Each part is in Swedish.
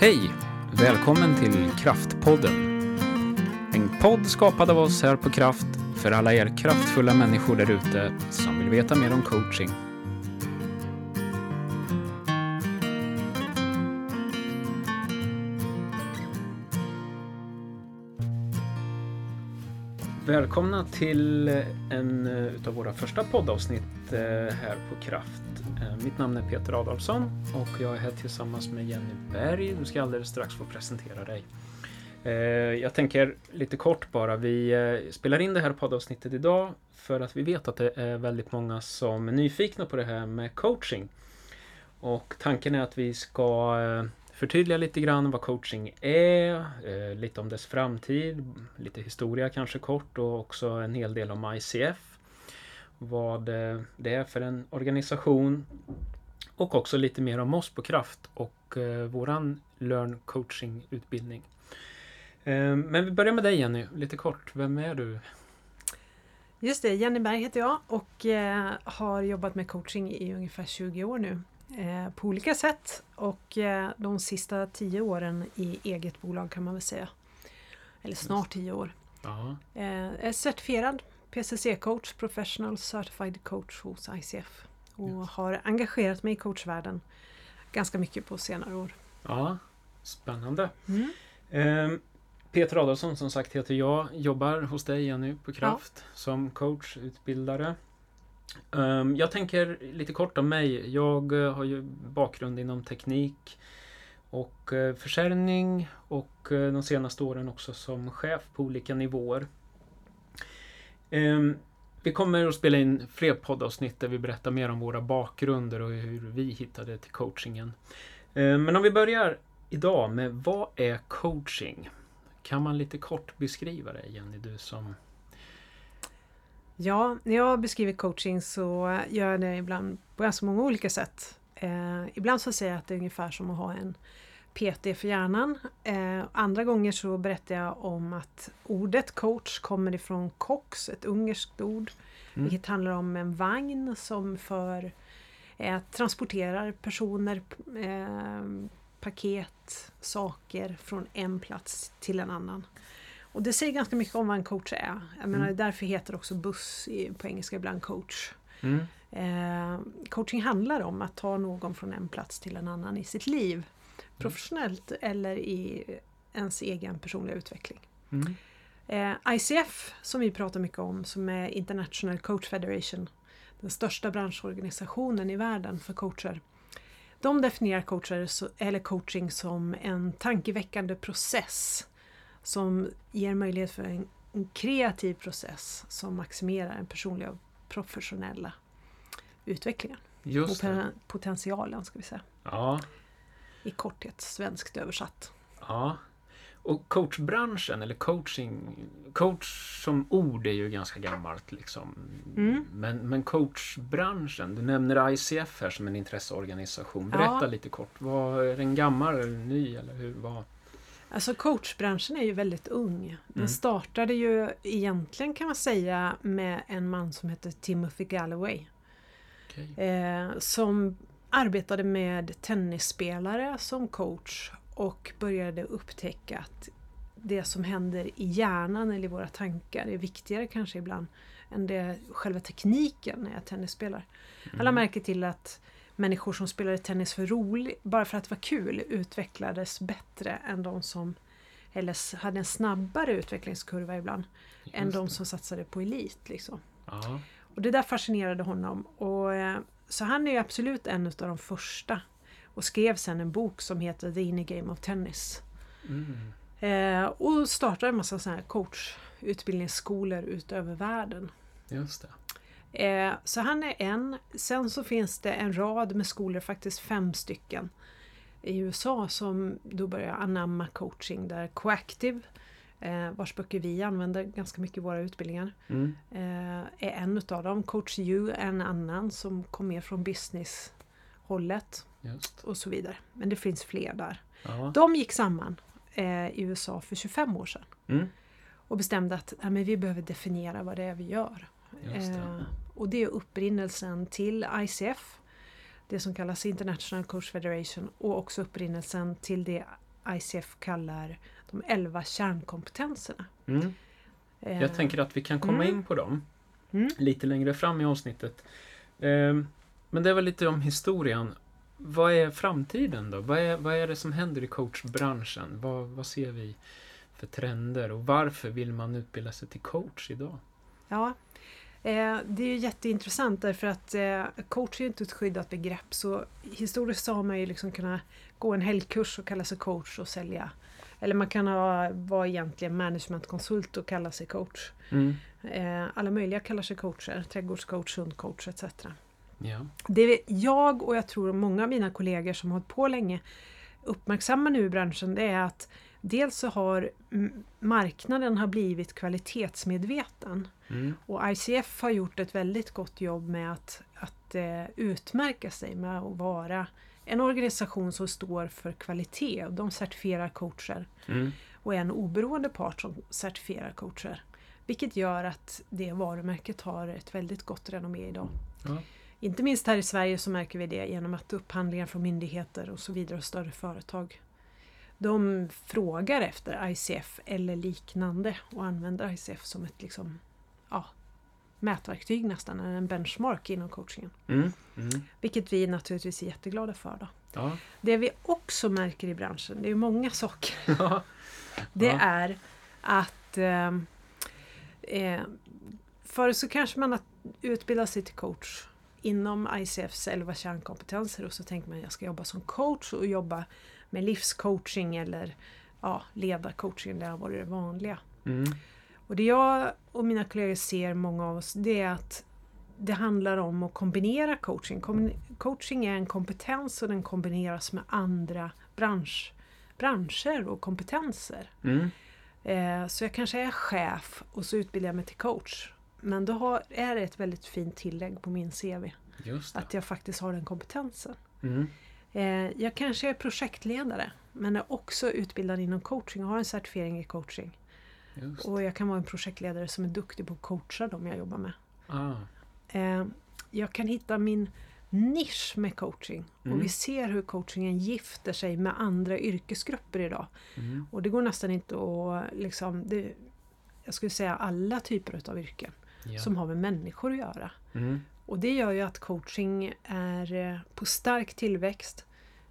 Hej! Välkommen till Kraftpodden. En podd skapad av oss här på Kraft för alla er kraftfulla människor där ute som vill veta mer om coaching. Välkomna till en eh, av våra första poddavsnitt eh, här på Kraft. Eh, mitt namn är Peter Adolfsson och jag är här tillsammans med Jenny Berg. Du ska alldeles strax få presentera dig. Eh, jag tänker lite kort bara. Vi eh, spelar in det här poddavsnittet idag för att vi vet att det är väldigt många som är nyfikna på det här med coaching. Och tanken är att vi ska förtydliga lite grann vad coaching är, lite om dess framtid, lite historia kanske kort och också en hel del om ICF. Vad eh, det är för en organisation och också lite mer om oss på Kraft och eh, våran Learn Coaching utbildning. Men vi börjar med dig Jenny, lite kort. Vem är du? Just det, Jenny Berg heter jag och har jobbat med coaching i ungefär 20 år nu. Eh, på olika sätt och eh, de sista tio åren i eget bolag kan man väl säga. Eller snart tio år. Ja. Eh, är certifierad PCC-coach, Professional Certified Coach hos ICF och Just. har engagerat mig i coachvärlden ganska mycket på senare år. Ja, Spännande. Mm. Eh, Peter Adolfsson som sagt heter jag, jobbar hos dig Jenny på Kraft ja. som coach, utbildare. Um, jag tänker lite kort om mig. Jag uh, har ju bakgrund inom teknik och uh, försäljning och uh, de senaste åren också som chef på olika nivåer. Um, vi kommer att spela in fler poddavsnitt där vi berättar mer om våra bakgrunder och hur vi hittade till coachingen. Um, men om vi börjar idag med vad är coaching? Kan man lite kort beskriva det Jenny, du som Ja, när jag beskriver coaching så gör jag det ibland på ganska många olika sätt. Eh, ibland så säger jag att det är ungefär som att ha en PT för hjärnan. Eh, andra gånger så berättar jag om att ordet coach kommer ifrån cox, ett ungerskt ord. Mm. Vilket handlar om en vagn som för eh, transporterar personer, eh, paket, saker från en plats till en annan. Och det säger ganska mycket om vad en coach är. Jag menar, mm. Därför heter också buss på engelska ibland coach. Mm. Eh, coaching handlar om att ta någon från en plats till en annan i sitt liv. Professionellt eller i ens egen personliga utveckling. Mm. Eh, ICF som vi pratar mycket om som är International Coach Federation. Den största branschorganisationen i världen för coacher. De definierar coacher, eller coaching som en tankeväckande process som ger möjlighet för en, en kreativ process som maximerar den personliga och professionella utvecklingen. Just och potentialen ska vi säga. Ja. I korthet svenskt översatt. Ja. Och coachbranschen eller coaching, coach som ord är ju ganska gammalt liksom. Mm. Men, men coachbranschen, du nämner ICF här som en intresseorganisation. Berätta ja. lite kort, var, är den gammal eller ny eller hur? Vad? Alltså coachbranschen är ju väldigt ung. Den mm. startade ju egentligen kan man säga med en man som heter Timothy Galloway. Okay. Eh, som arbetade med tennisspelare som coach och började upptäcka att det som händer i hjärnan eller i våra tankar är viktigare kanske ibland än det själva tekniken när jag tennisspelar. Mm. Alla märker till att människor som spelade tennis för roligt, bara för att det var kul, utvecklades bättre än de som eller hade en snabbare utvecklingskurva ibland Just än de som satsade på elit. Liksom. Och det där fascinerade honom. Och, eh, så han är absolut en av de första och skrev sen en bok som heter The Inner Game of Tennis. Mm. Eh, och startade en massa sådana här coachutbildningsskolor utöver världen. Just det. Eh, så han är en. Sen så finns det en rad med skolor, faktiskt fem stycken i USA som då börjar anamma coaching där Coactive eh, vars böcker vi använder ganska mycket i våra utbildningar. Mm. Eh, är en utav dem. Coach U är en annan som kom mer från business-hållet. Och så vidare. Men det finns fler där. Ja. De gick samman eh, i USA för 25 år sedan. Mm. Och bestämde att ja, men vi behöver definiera vad det är vi gör. Eh, och det är upprinnelsen till ICF, det som kallas International Coach Federation och också upprinnelsen till det ICF kallar de 11 kärnkompetenserna. Mm. Eh, Jag tänker att vi kan komma Mm. in på dem Mm. lite längre fram i avsnittet. Ehm, Men det var lite om historien. Vad är framtiden då? Vad är, vad är det som händer i coachbranschen? Vad, vad ser vi för trender och varför vill man utbilda sig till coach idag? Ja, eh, det är ju jätteintressant därför att eh, coach är ju inte ett skyddat begrepp så historiskt så har man ju liksom kunnat gå en helgkurs och kalla sig coach och sälja. Eller man kan ha, vara egentligen managementkonsult och kalla sig coach. Mm. Eh, alla möjliga kallar sig coacher, trädgårdscoach, hundcoach etc. Ja. Det jag och jag tror många av mina kollegor som har hållit på länge uppmärksammar nu i branschen det är att dels så har marknaden har blivit kvalitetsmedveten Mm. och ICF har gjort ett väldigt gott jobb med att, att eh, utmärka sig med att vara en organisation som står för kvalitet. och De certifierar coacher Mm. och en oberoende part som certifierar coacher. Vilket gör att det varumärket har ett väldigt gott renommé idag. Ja. Inte minst här i Sverige så märker vi det genom att upphandlingar från myndigheter och så vidare och större företag de frågar efter ICF eller liknande och använder ICF som ett liksom, ja, mätverktyg nästan, en benchmark inom coachingen. Mm. Mm. Vilket vi naturligtvis är jätteglada för. Då. Ja. Det vi också märker i branschen, det är många saker, Ja. det Ja. är att eh, eh, Förr så kanske man att utbilda sig till coach inom ICFs 11 kärnkompetenser och så tänker man jag ska jobba som coach och jobba med livscoaching eller ja, ledarcoaching, det har varit det vanliga. Mm. Och det jag och mina kollegor ser, många av oss, det är att det handlar om att kombinera coaching. Kom- Coaching är en kompetens och den kombineras med andra bransch, branscher och kompetenser. Mm. Eh, så jag kanske är chef och så utbildar jag mig till coach. Men då har, är det ett väldigt fint tillägg på min CV. Att jag faktiskt har den kompetensen. Mm. Eh, jag kanske är projektledare men är också utbildad inom coaching och har en certifiering i coaching. Just. Och jag kan vara en projektledare som är duktig på att coacha dem jag jobbar med. Ah. Eh, jag kan hitta min nisch med coaching. Mm. Och vi ser hur coachingen gifter sig med andra yrkesgrupper idag. Mm. Och det går nästan inte att liksom, det, jag skulle säga alla typer av yrken Ja. som har med människor att göra. Mm. Och det gör ju att coaching är eh, på stark tillväxt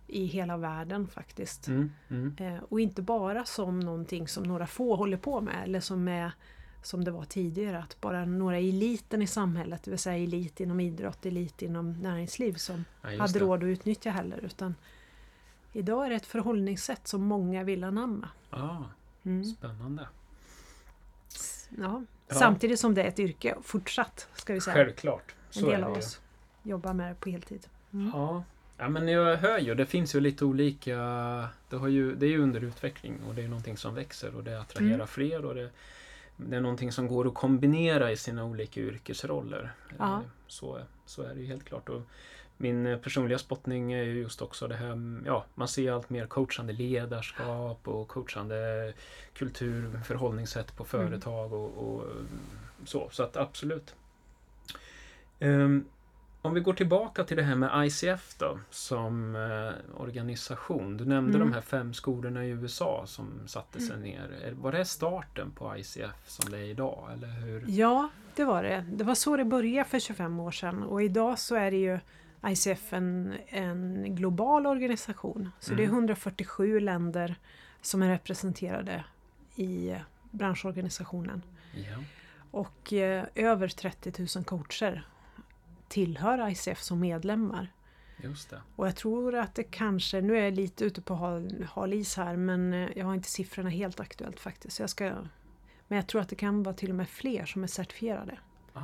i hela världen faktiskt. Mm. Mm. Eh, och inte bara som någonting som några få håller på med eller som är som det var tidigare, att bara några i eliten i samhället, det vill säga elit inom idrott, elit inom näringsliv som Ja, hade råd att utnyttja heller. Utan idag är det ett förhållningssätt som många vill anamma. Ah, Mm. spännande. Ja. Ja. Samtidigt som det är ett yrke, fortsatt ska vi säga. Självklart. en Så del är det av oss jobbar med det på heltid. Mm. Ja. Ja, men jag hör ju, det finns ju lite olika, det, har ju, det är ju under utveckling och det är någonting som växer och det attraherar Mm. fler och det, det är någonting som går att kombinera i sina olika yrkesroller. Ja. Eh, Så, så är det ju helt klart. Och min eh, personliga spottning är ju just också det här, mm, ja, man ser allt mer coachande ledarskap och coachande kultur, förhållningssätt på Mm. företag och, och mm, så. Så att absolut. Ehm, om vi går tillbaka till det här med ICF då, som eh, organisation. Du nämnde Mm. de här fem skolorna i USA som satte sig ner. Är- Var det starten på ICF som det är idag? Eller hur? Ja, det var det. Det var så det började för 25 år sedan och idag så är det ju ICF en, en global organisation. Så det är Mm. 147 länder som är representerade i branschorganisationen. Ja. Och eh, över 30 000 coacher tillhör ICF som medlemmar. Just det. Och jag tror att det kanske, nu är jag lite ute på hal, hal is här men eh, jag har inte siffrorna helt aktuellt faktiskt. Så jag ska, men jag tror att det kan vara till och med fler som är certifierade. Ah,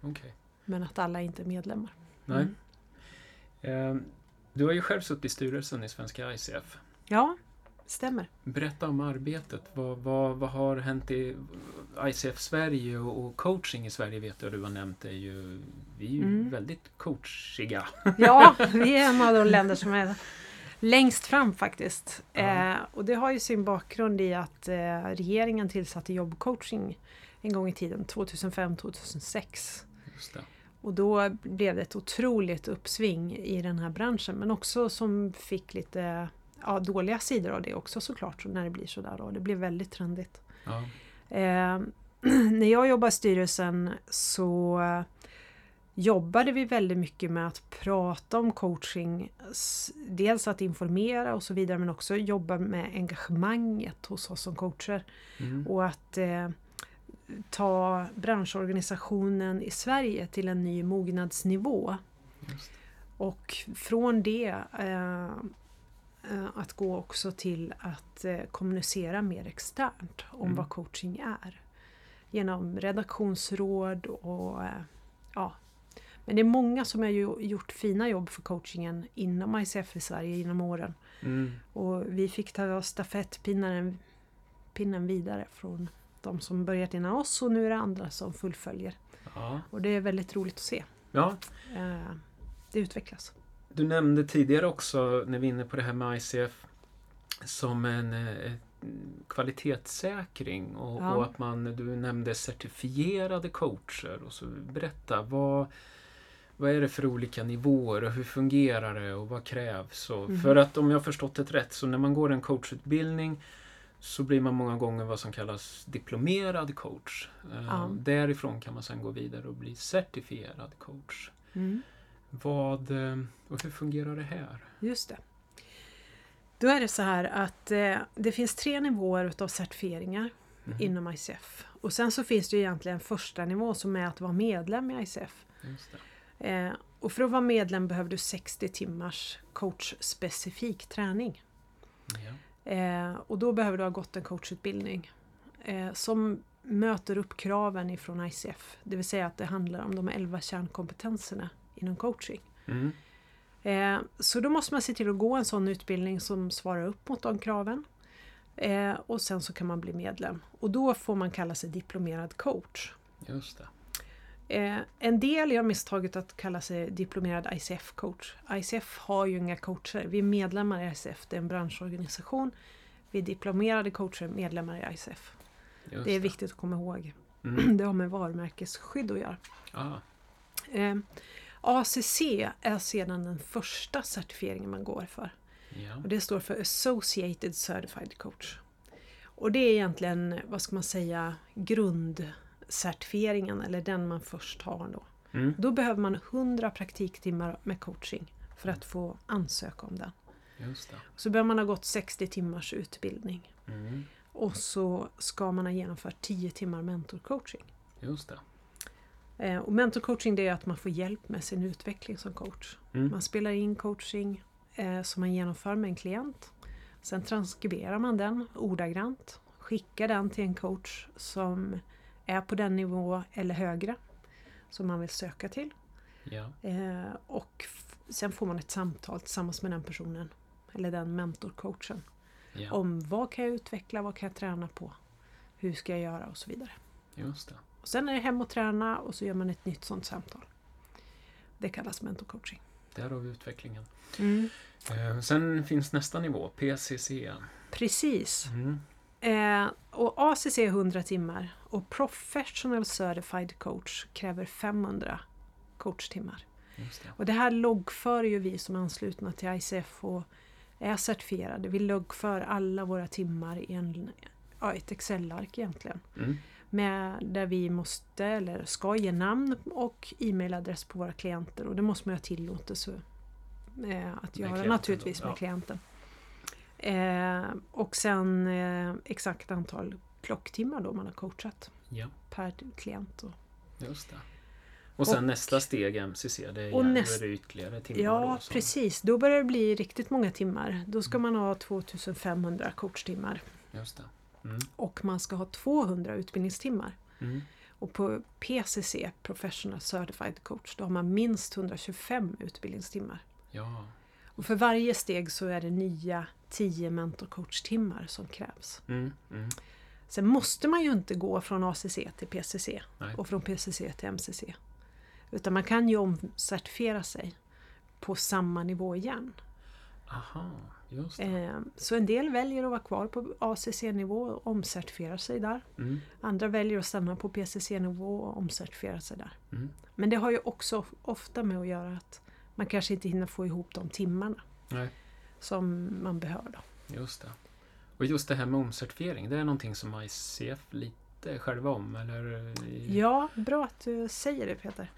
okej. Men att alla inte är medlemmar. Nej. Mm. Ehm, du har ju själv suttit i styrelsen i Svenska ICF. Ja, stämmer. Berätta om arbetet. Vad, vad, vad har hänt i ICF Sverige och, coaching i Sverige vet jag du har nämnt. Är ju, vi är ju Mm. väldigt coachiga. Ja, vi är en av de länder som är längst fram faktiskt. Ja. Eh, och det har ju sin bakgrund i att eh, regeringen tillsatte jobbcoaching en gång i tiden, 2005-2006. Just det. Och då blev det ett otroligt uppsving i den här branschen men också som fick lite ja, dåliga sidor av det också såklart när det blir sådär. Det blir väldigt trendigt. Ja. Eh, när jag jobbade i styrelsen så eh, jobbade vi väldigt mycket med att prata om coaching. Dels att informera och så vidare men också jobba med engagemanget hos oss som coacher. Mm. Och att eh, ta branschorganisationen i Sverige till en ny mognadsnivå. Just. Och från det eh, att gå också till att eh, kommunicera mer externt om Mm. vad coaching är. Genom redaktionsråd och eh, ja. Men det är många som har gjort fina jobb för coachingen inom ICF i Sverige genom åren. Mm. Och vi fick ta stafettpinnen pinnen vidare från de som börjat innan oss och nu är det andra som fullföljer. Ja. Och det är väldigt roligt att se. ja, Eh, det utvecklas. Du nämnde tidigare också när vi är inne på det här med ICF som en eh, kvalitetssäkring och, Ja. och att man, du nämnde certifierade coacher och så berätta vad vad är det för olika nivåer och hur fungerar det och vad krävs? Och Mhm. För att om jag förstått det rätt så när man går en coachutbildning så blir man många gånger vad som kallas diplomerad coach. Ja. Därifrån kan man sedan gå vidare och bli certifierad coach. Mm. Vad, eh, och hur fungerar det här? Just det. Då är det så här att eh, det finns tre nivåer utav certifieringar Mhm. inom ICF. Och sen så finns det egentligen första nivå som är att vara medlem i ICF. Eh, och för att vara medlem behöver du 60 timmars coachspecifik träning. Ja. Eh, och då behöver du ha gått en coachutbildning eh, som möter upp kraven ifrån ICF. Det vill säga att det handlar om de 11 kärnkompetenserna inom coaching. Mm. Eh, så då måste man se till att gå en sån utbildning som svarar upp mot de kraven. Eh, och sen så kan man bli medlem. Och då får man kalla sig diplomerad coach. Just. Eh, en del gör misstaget att kalla sig diplomerad ICF-coach. ICF har ju inga coacher. Vi är medlemmar i ICF, det är en branschorganisation. Vi är diplomerade coacher, medlemmar i ICF. Just Det är viktigt att komma ihåg. Mm. Det har med varumärkesskydd att göra. Ah, Eh, ACC är sedan den första certifieringen man går för. ja. Och det står för Associated Certified Coach. Och det är egentligen, vad ska man säga, grundcertifieringen eller den man först har då. Mm. Då behöver man 100 praktiktimmar med coaching för att få ansöka om den. Just det. Så behöver man ha gått 60 timmars utbildning. Mm. Och så ska man ha genomfört 10 timmar mentorcoaching. Just det. Eh, och mentorcoaching det är att man får hjälp med sin utveckling som coach. Mm. Man spelar in coaching eh, som man genomför med en klient. Sen transkriberar man den ordagrant. Skickar den till en coach som är på den nivå eller högre som man vill söka till. Ja. Eh, och sen får man ett samtal tillsammans med den personen eller den mentorcoachen ja. om vad kan jag utveckla, vad kan jag träna på, hur ska jag göra och så vidare. Just det. Och sen är det hem och träna och så gör man ett nytt sånt samtal. Det kallas mentorcoaching. Där har vi utvecklingen. Mm. Eh, sen finns nästa nivå, PCC. Precis. Mm. Eh, och ACC är 100 timmar och Professional Certified Coach kräver 500 coachtimmar. Det. Och det här loggför ju vi som är anslutna till ICF och är certifierade. Vi loggför alla våra timmar i en, ja, ett Excel-ark egentligen. Mm. Med, där vi måste eller ska ge namn och e-mailadress på våra klienter och det måste man ha tillåtelse eh, att göra klienten naturligtvis med ja. klienten. Eh, och sen eh, exakt antal klocktimmar då man har coachat Ja, per klient. Och, just det. Och sen Och- nästa steg MCC, det är, och näst- är det ytterligare timmar. ja, då, precis. Då börjar det bli riktigt många timmar. Då ska man ha 2500 coachtimmar Just det. Mm. och man ska ha 200 utbildningstimmar. Mm. Och på PCC, Professional Certified Coach, då har man minst 125 utbildningstimmar. Ja, Och för varje steg så är det nya 10 mentorcoachtimmar som krävs. mm. Mm. Sen måste man ju inte gå från ACC till PCC Nej. och från PCC till MCC. Utan man kan ju omcertifiera sig på samma nivå igen. Aha, just. Eh, Så en del väljer att vara kvar på ACC-nivå och omcertifiera sig där. Mm. Andra väljer att stanna på PCC-nivå och omcertifiera sig där. Mm. Men det har ju också ofta med att göra att man kanske inte hinner få ihop de timmarna. Nej. som man behöver. Då. Just det. Och just det här med omcertifiering, det är någonting som ICF lite själva om? Eller? Ja, bra att du säger det Peter.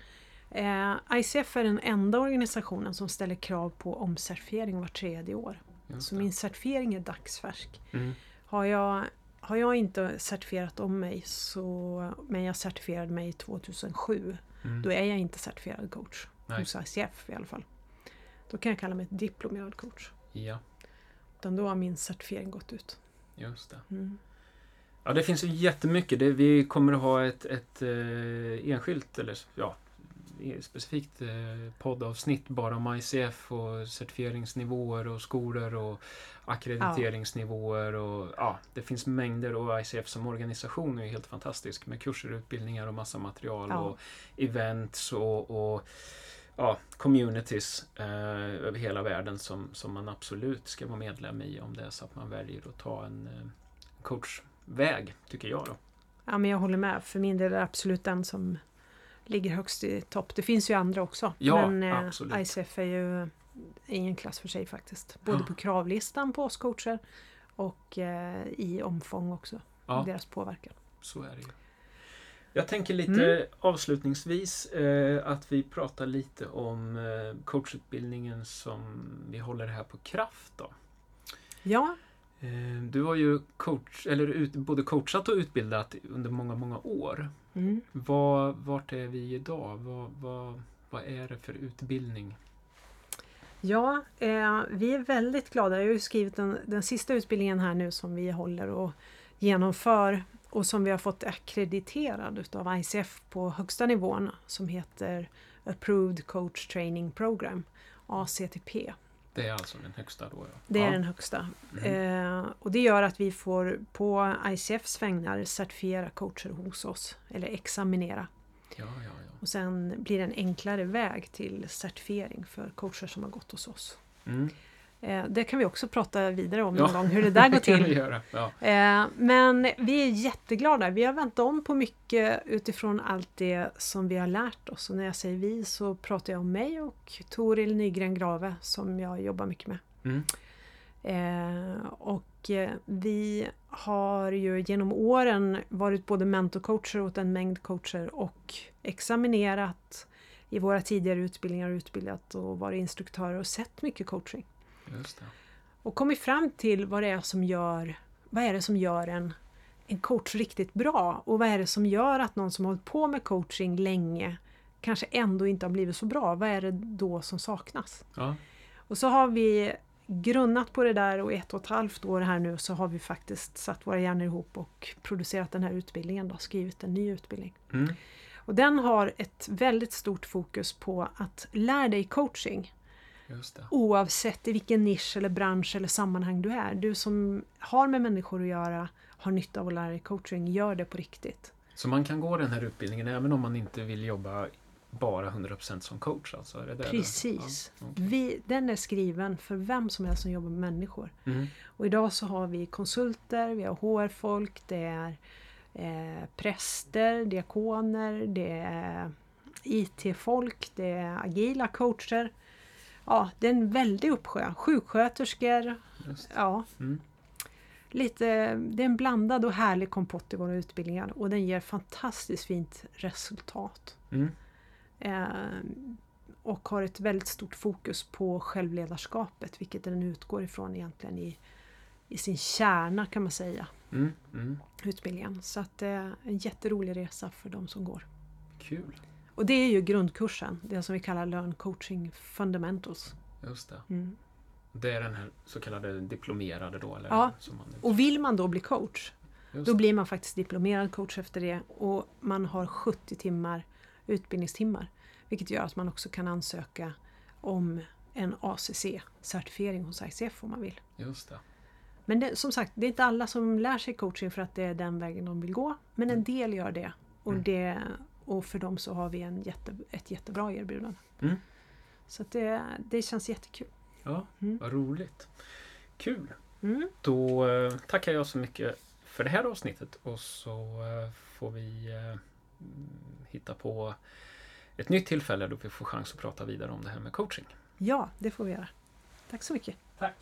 Eh, ICF är den enda organisationen som ställer krav på omcertifiering var tredje år. Så min certifiering är dagsfärsk. Mm. Har jag, har jag inte certifierat om mig, så, men jag certifierade mig 2007, Mm. då är jag inte certifierad coach. Nej. Hos ICF i alla fall. Då kan jag kalla mig diplomerad coach. Ja, Utan då har min certifiering gått ut. just det. Mm. Ja, det finns jättemycket. Det, vi kommer att ha ett, ett eh, enskilt, eller ja, specifikt eh, poddavsnitt bara om ICF och certifieringsnivåer och skolor och ackrediteringsnivåer. Och, ja, det finns mängder och ICF som organisation är ju helt fantastisk med kurser, utbildningar och massa material Ja. och events och, och ja, communities eh, över hela världen som, som man absolut ska vara medlem i om det är så att man väljer att ta en eh, coachväg, tycker jag då. Ja, men jag håller med. För min del är det absolut den som ligger högst i topp. Det finns ju andra också. Ja, men eh, absolut. ICF är ju i en klass för sig faktiskt. Både Ja. på kravlistan på oss coacher och eh, i omfång också. Ja, Deras påverkan. så är det ju. Jag tänker lite Mm. avslutningsvis eh, att vi pratar lite om eh, coachutbildningen som vi håller här på Kraft. Då. Ja, Eh, du har ju coach, eller ut, både coachat och utbildat under många, många år. Mm. Vad, vart är vi idag? Vad, vad, vad är det för utbildning? Ja, eh, vi är väldigt glada. Jag har ju skrivit den, den sista utbildningen här nu som vi håller och genomför och som vi har fått akkrediterad utav ICF på högsta nivån som heter Approved Coach Training Program, ACTP. Det är alltså den högsta då? Ja. Det är ja. den högsta. Mm. Eh, och det gör att vi får på ICFs vägnar certifiera coacher hos oss, eller examinera. Ja, ja, ja. Och sen blir det en enklare väg till certifiering för coacher som har gått hos oss. Mm. Eh, det kan vi också prata vidare om Ja. någon gång, hur det där går vi till. göra. Ja. Eh, men vi är jätteglada. Vi har vänt om på mycket utifrån allt det som vi har lärt oss. Och när jag säger vi så pratar jag om mig och Toril Nygren Grave som jag jobbar mycket med. Mm. Eh, och vi har ju genom åren varit både mentorcoacher åt en mängd coacher och examinerat i våra tidigare utbildningar, utbildat och varit instruktörer och sett mycket coaching. Och kommit fram till vad det är som gör, vad är det som gör en, en coach riktigt bra och vad är det som gör att någon som har hållit på med coaching länge kanske ändå inte har blivit så bra. Vad är det då som saknas? Ja. Och så har vi grunnat på det där och ett och ett halvt år här nu så har vi faktiskt satt våra hjärnor ihop och producerat den här utbildningen, då, skrivit en ny utbildning. Mm. Och den har ett väldigt stort fokus på att lära dig coaching. Oavsett i vilken nisch eller bransch eller sammanhang du är. Du som har med människor att göra, har nytta av att lära dig coaching, gör det på riktigt. Så man kan gå den här utbildningen även om man inte vill jobba bara 100% som coach? Alltså, är det Precis. Ja, okej. Vi, den är skriven för vem som helst som jobbar med människor. Mm. Och idag så har vi konsulter, vi har HR-folk, det är eh, präster, diakoner, det är IT-folk, det är agila coacher. Ja, det är en väldig uppsjö. Sjuksköterskor, Just ja. Mm. Lite, det är en blandad och härlig kompott i våra utbildningar och den ger fantastiskt fint resultat. Mm. Eh, och har ett väldigt stort fokus på självledarskapet, vilket den utgår ifrån egentligen i, i sin kärna kan man säga, Mm. Mm. utbildningen. Så att det är en jätterolig resa för de som går. Kul. Och det är ju grundkursen, det som vi kallar Learn Coaching Fundamentals. Just det. Mm. Det är den här så kallade diplomerade då? Eller Ja. Som man, Och vill man då bli coach, Just då det. blir man faktiskt diplomerad coach efter det och man har 70 timmar utbildningstimmar. Vilket gör att man också kan ansöka om en ACC-certifiering hos ICF om man vill. Just det. Men det, som sagt, det är inte alla som lär sig coaching för att det är den vägen de vill gå. Men en Mm. del gör det. Och, Mm. det, och för dem så har vi en jätte, ett jättebra erbjudande. Mm. Så det, det känns jättekul. Ja, Mm. vad roligt. Kul. Mm. Då eh, tackar jag så mycket för det här avsnittet och så eh, får vi eh, hitta på ett nytt tillfälle då vi får chans att prata vidare om det här med coaching. Ja, det får vi göra. Tack så mycket. Tack.